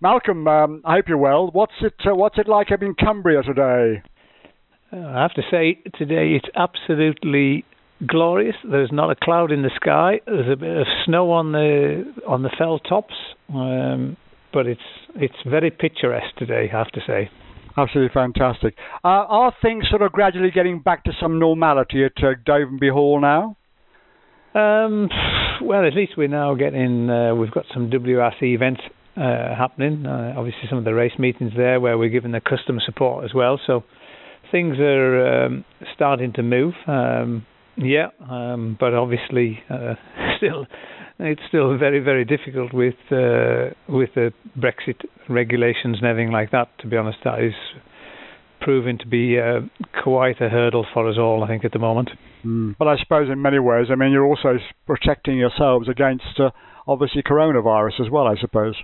Malcolm, um, I hope you're well. What's it uh, What's it like up in Cumbria today? Uh, I have to say today it's absolutely glorious. There's not a cloud in the sky. There's a bit of snow on the on the fell tops, um, but it's it's very picturesque today. I have to say. Absolutely fantastic. Uh, are things sort of gradually getting back to some normality at uh, Dovenby Hall now? Um, well, at least we're now getting. Uh, we've got some WRC events uh, happening. Uh, obviously, some of the race meetings there where we're giving the customer support as well. So things are um, starting to move. Um, yeah, um, but obviously, uh, still, it's still very, very difficult with uh, with the Brexit regulations and everything like that. To be honest, that is proving to be uh, quite a hurdle for us all. I think at the moment. Mm. But I suppose in many ways, I mean, you're also protecting yourselves against uh, obviously coronavirus as well. I suppose.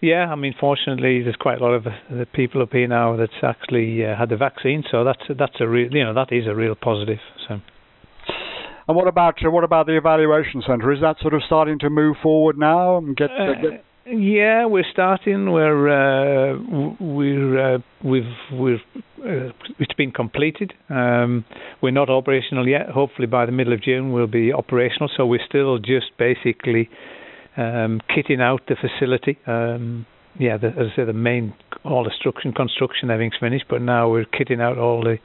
Yeah, I mean, fortunately, there's quite a lot of the people up here now that's actually uh, had the vaccine, so that's that's a real, you know, that is a real positive. So. And what about what about the evaluation centre? Is that sort of starting to move forward now and get? Uh, get... Yeah, we're starting. We're uh, we're uh, we've we've uh, it's been completed. Um, we're not operational yet. Hopefully, by the middle of June, we'll be operational. So we're still just basically um, kitting out the facility. Um, yeah, the, as I say, the main all the construction construction everything's finished, but now we're kitting out all the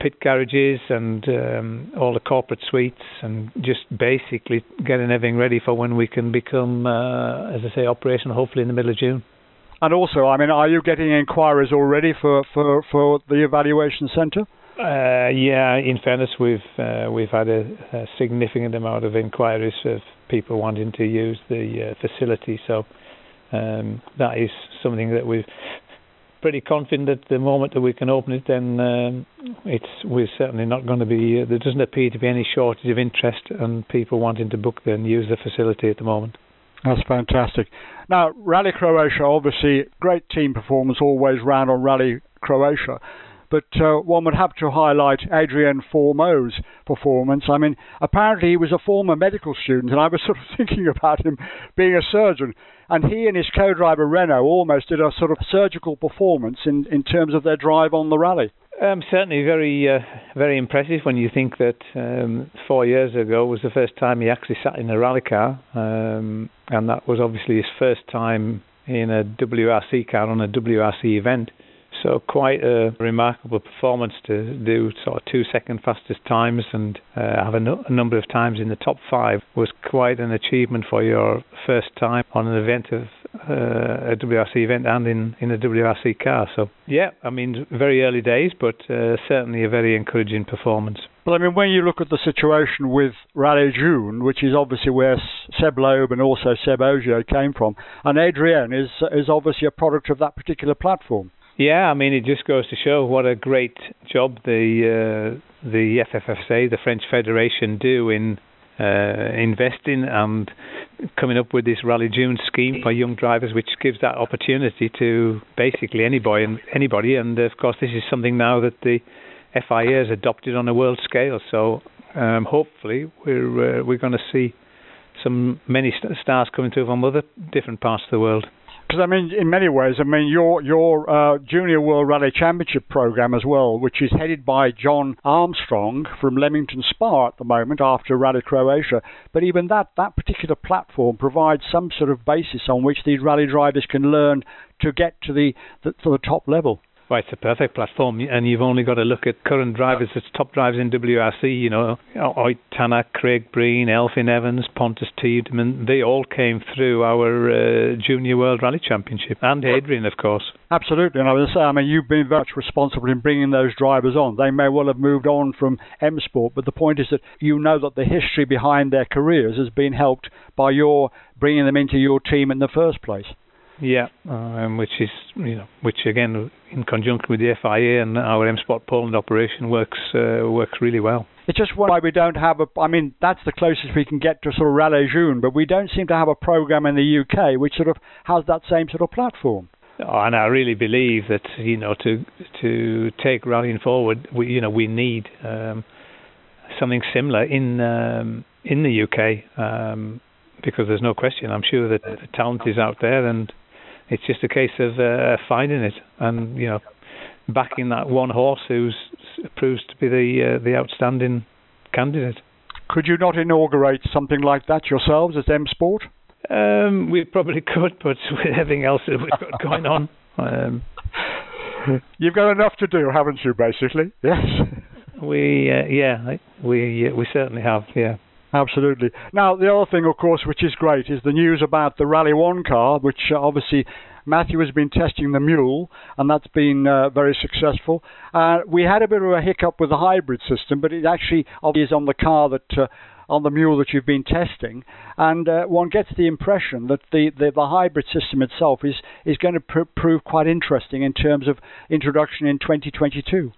pit garages and um, all the corporate suites and just basically getting everything ready for when we can become, uh, as I say, operational. Hopefully in the middle of June. And also, I mean, are you getting inquiries already for for for the evaluation centre? Uh, yeah, in fairness, we've uh, we've had a, a, significant amount of inquiries of people wanting to use the uh, facility. So um, that is something that we're pretty confident at the moment that we can open it. Then um, it's we're certainly not going to be. Uh, there doesn't appear to be any shortage of interest and people wanting to book and use the facility at the moment. That's fantastic. Now, Rally Croatia, obviously, great team performance always round on Rally Croatia but uh, one would have to highlight Adrien Fourmaux's performance. I mean, apparently he was a former medical student, and I was sort of thinking about him being a surgeon. And he and his co-driver Renaud almost did a sort of surgical performance in, in terms of their drive on the rally. Um, certainly very uh, very impressive when you think that um, four years ago was the first time he actually sat in a rally car, um, and that was obviously his first time in a WRC car on a WRC event. So quite a remarkable performance to do sort of two second fastest times and uh, have a, no- a, number of times in the top five was quite an achievement for your first time on an event of uh, a WRC event and in, in a WRC car. So yeah, I mean very early days, but uh, certainly a very encouraging performance. Well, I mean, when you look at the situation with Rallye Jeunes, which is obviously where Seb Loeb and also Seb Ogier came from, and Adrien is is obviously a product of that particular platform. Yeah, I mean, it just goes to show what a great job the uh, the FFSA, the French Federation, do in uh, investing and coming up with this Rallye Jeunes scheme for young drivers, which gives that opportunity to basically anybody and anybody. And of course, this is something now that the FIA has adopted on a world scale. So um, hopefully, we're uh, we're going to see some many stars coming through from other different parts of the world. Because I mean, in many ways, I mean your your uh, Junior World Rally Championship program as well, which is headed by Jon Armstrong from Leamington Spa at the moment after Rally Croatia. But even that that particular platform provides some sort of basis on which these rally drivers can learn to get to the, the to the top level. Well, it's a perfect platform, and you've only got to look at current drivers, it's top drivers in WRC, you know, Tanak, Craig Breen, Elfyn Evans, Pontus Tidemand, they all came through our uh, Junior World Rally Championship, and Adrien, of course. Absolutely, and I was say, I mean, you've been very much responsible in bringing those drivers on. They may well have moved on from M Sport, but the point is that you know that the history behind their careers has been helped by your bringing them into your team in the first place. Yeah, um, which is you know which again in conjunction with the FIA and our M Sport Poland operation works uh, works really well. It's just why we don't have a. I mean, that's the closest we can get to sort of Rallye Jeunes, but we don't seem to have a program in the UK which sort of has that same sort of platform. Oh, and I really believe that you know to to take rallying forward, we you know we need um, something similar in um, in the UK um, because there's no question. I'm sure that the talent is out there and it's just a case of uh, finding it and you know backing that one horse who proves to be the uh, the outstanding candidate. Could you not inaugurate something like that yourselves as M Sport? Um, we probably could, but with everything else that we've got going on. Um, You've got enough to do, haven't you? Basically, yes. We, uh, yeah, we uh, we certainly have, yeah. Absolutely. Now, the other thing, of course, which is great, is the news about the Rally One car, which uh, obviously Matthew has been testing the mule, and that's been uh, very successful. Uh, we had a bit of a hiccup with the hybrid system, but it actually is on the car that. Uh, on the mule that you've been testing, and uh, one gets the impression that the, the, the, hybrid system itself is, is going to pr- prove quite interesting in terms of introduction in 2022.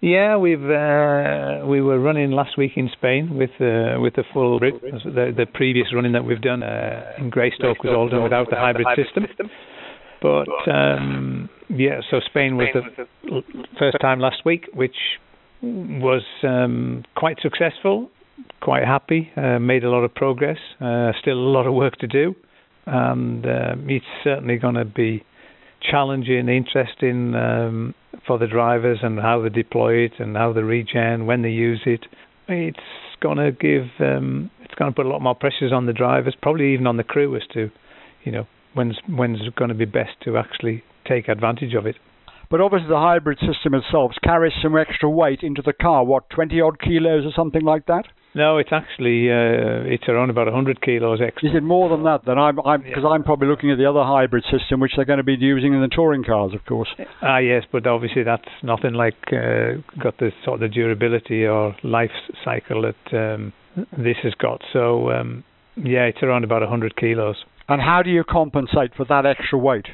Yeah, we've uh, we were running last week in Spain with uh, with the full the, the previous running that we've done uh, in Greystoke was all done without the hybrid system. But um, yeah, so Spain was the first time last week, which was um, quite successful. Quite happy, uh, made a lot of progress. Uh, still a lot of work to do, and um, it's certainly going to be challenging, interesting um, for the drivers and how they deploy it and how they regen, when they use it. It's going to give, um, it's going to put a lot more pressures on the drivers, probably even on the crew as to, you know, when's when's going to be best to actually take advantage of it. But obviously, the hybrid system itself carries some extra weight into the car. What, 20 odd kilos or something like that? No, it's actually uh, it's around about 100 kilos extra. Is it more than that? Then I'm because I'm, yeah. I'm, probably looking at the other hybrid system, which they're going to be using in the touring cars, of course. Ah, yes, but obviously that's nothing like uh, got the sort of durability or life cycle that um, this has got. So um, yeah, it's around about 100 kilos. And how do you compensate for that extra weight?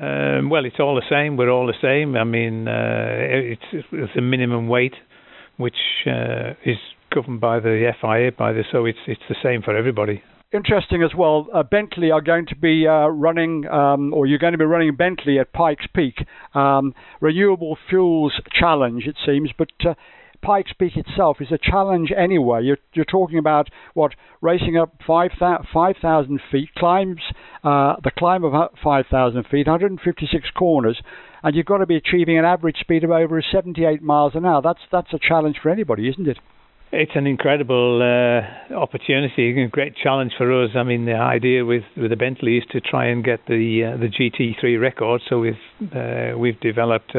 Um, well, it's all the same. We're all the same. I mean, uh, it's, it's a minimum weight, which uh, is governed by the FIA, by the so it's it's the same for everybody. Interesting as well. Uh, Bentley are going to be uh, running, um, or you're going to be running Bentley at Pikes Peak, um, renewable fuels challenge it seems, but. Pikes Peak itself is a challenge anyway. You're, you're talking about what racing up 5,000 5, feet, climbs uh, the climb of 5,000 feet, 156 corners, and you've got to be achieving an average speed of over 78 miles an hour. That's that's a challenge for anybody, isn't it? It's an incredible uh, opportunity, a great challenge for us. I mean, the idea with, with the Bentley is to try and get the uh, the GT3 record. So we've uh, we've developed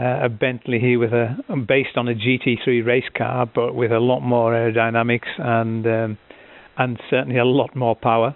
a Bentley here with a based on a GT3 race car, but with a lot more aerodynamics and um, and certainly a lot more power.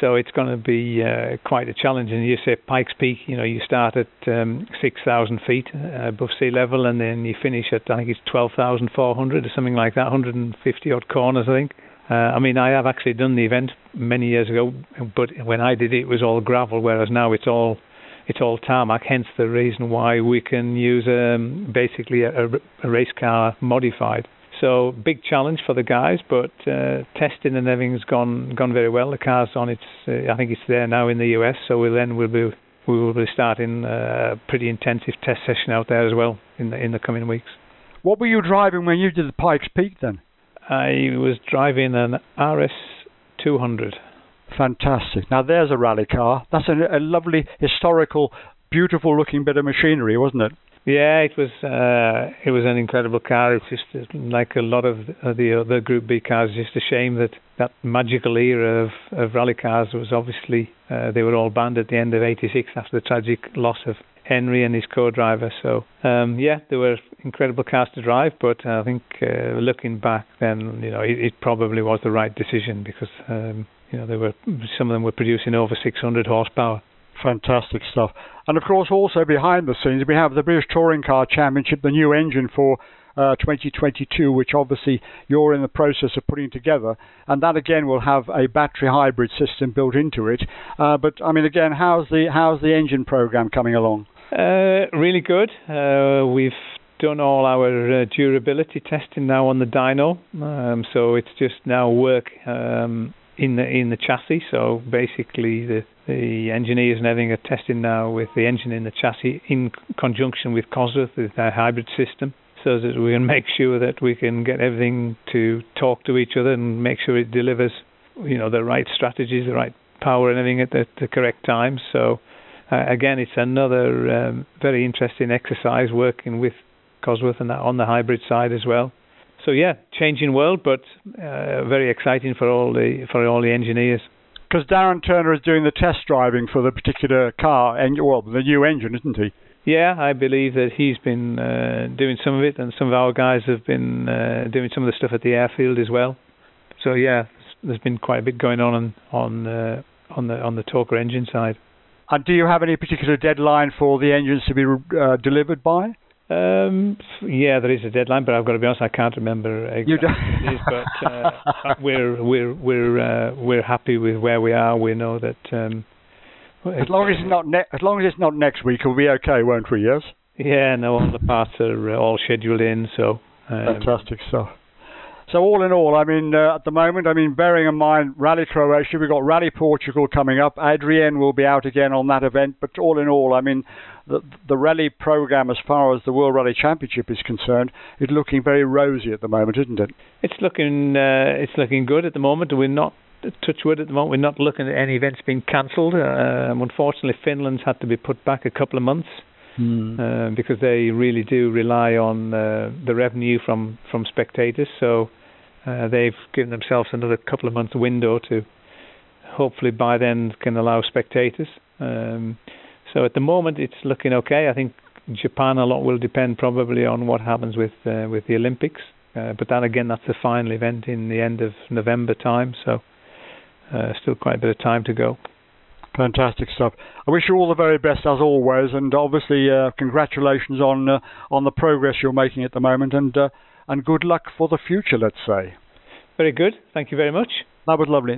So it's going to be uh, quite a challenge. And you say Pikes Peak, you know, you start at um, 6,000 feet uh, above sea level, and then you finish at I think it's 12,400 or something like that, 150 odd corners, I think. Uh, I mean, I have actually done the event many years ago, but when I did it, it was all gravel, whereas now it's all it's all tarmac. Hence the reason why we can use um, basically a, a race car modified. So big challenge for the guys, but uh, testing and everything's gone gone very well. The car's on its, uh, I think it's there now in the US. So we then we'll be we will be starting a pretty intensive test session out there as well in the in the coming weeks. What were you driving when you did the Pikes Peak then? I was driving an RS 200. Fantastic. Now there's a rally car. That's a, a lovely historical, beautiful looking bit of machinery, wasn't it? Yeah, it was uh, it was an incredible car. It's just like a lot of the other Group B cars. It's Just a shame that that magical era of, of rally cars was obviously uh, they were all banned at the end of '86 after the tragic loss of Henri and his co-driver. So um, yeah, they were incredible cars to drive. But I think uh, looking back, then you know it, it, probably was the right decision because um, you know they were some of them were producing over 600 horsepower. Fantastic stuff. And of course, also behind the scenes, we have the British Touring Car Championship, the new engine for uh, 2022, which obviously you're in the process of putting together, and that again will have a battery hybrid system built into it. Uh, but I mean, again, how's the how's the engine program coming along? Uh, really good. Uh, we've done all our uh, durability testing now on the dyno, um, so it's just now work um, in the in the chassis. So basically, the the engineers and everything are testing now with the engine in the chassis in conjunction with Cosworth with their hybrid system, so that we can make sure that we can get everything to talk to each other and make sure it delivers, you know, the right strategies, the right power and everything at the, the correct time. So uh, again, it's another um, very interesting exercise working with Cosworth and on the hybrid side as well. So yeah, changing world, but uh, very exciting for all the for all the engineers. Because Darren Turner is doing the test driving for the particular car, and well, the new engine, isn't he? Yeah, I believe that he's been uh, doing some of it, and some of our guys have been uh, doing some of the stuff at the airfield as well. So yeah, there's been quite a bit going on on uh, on the on the TOCA engine side. And do you have any particular deadline for the engines to be uh, delivered by? Um, yeah, there is a deadline, but I've got to be honest, I can't remember exactly don't. it is. But uh, we're we're we're uh, we're happy with where we are. We know that. Um, as long as it's not ne- as long as it's not next week, we'll be okay, won't we? Yes. Yeah, no, all the parts are uh, all scheduled in, so. Um, Fantastic stuff. So all in all, I mean, uh, at the moment, I mean, bearing in mind Rally Croatia, we've got Rally Portugal coming up. Adrien will be out again on that event. But all in all, I mean, the, the rally program, as far as the World Rally Championship is concerned, is looking very rosy at the moment, isn't it? It's looking, uh, it's looking good at the moment. We're not touch wood at the moment. We're not looking at any events being cancelled. Uh, unfortunately, Finland's had to be put back a couple of months. Hmm. Uh, because they really do rely on uh, the revenue from, from spectators. So uh, they've given themselves another couple of months window to hopefully by then can allow spectators. Um, so at the moment it's looking okay. I think Japan a lot will depend probably on what happens with uh, with the Olympics. Uh, but then again, that's the final event in the end of November time, so uh, still quite a bit of time to go. Fantastic stuff. I wish you all the very best as always, and obviously uh, congratulations on uh, on the progress you're making at the moment, and uh, and good luck for the future, let's say. Very good. Thank you very much. That was lovely.